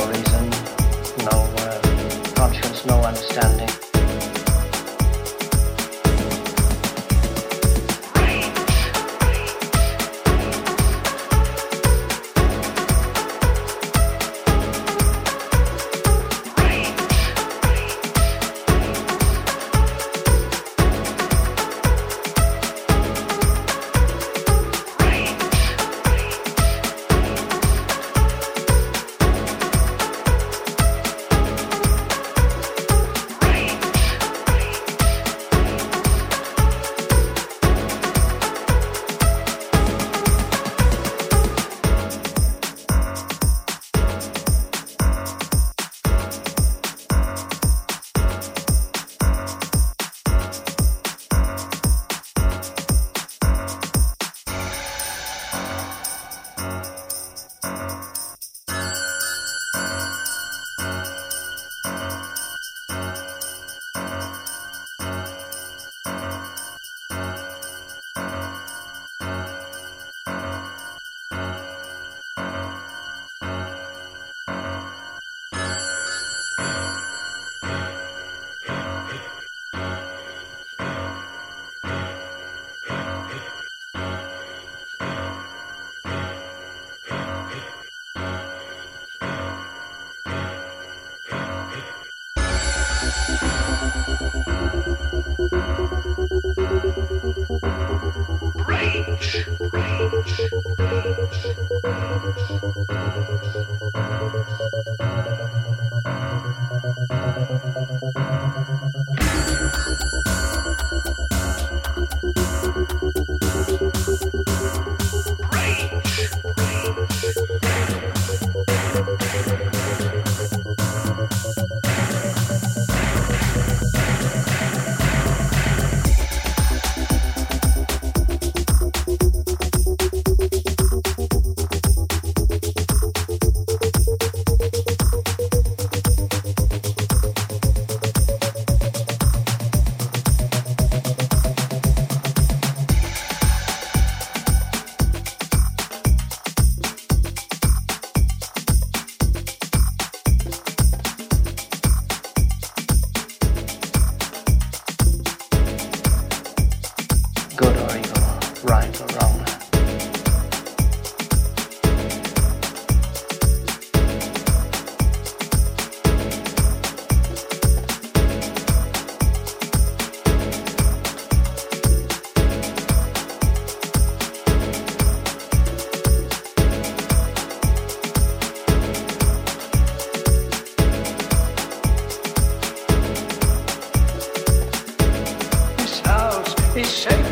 No Good This house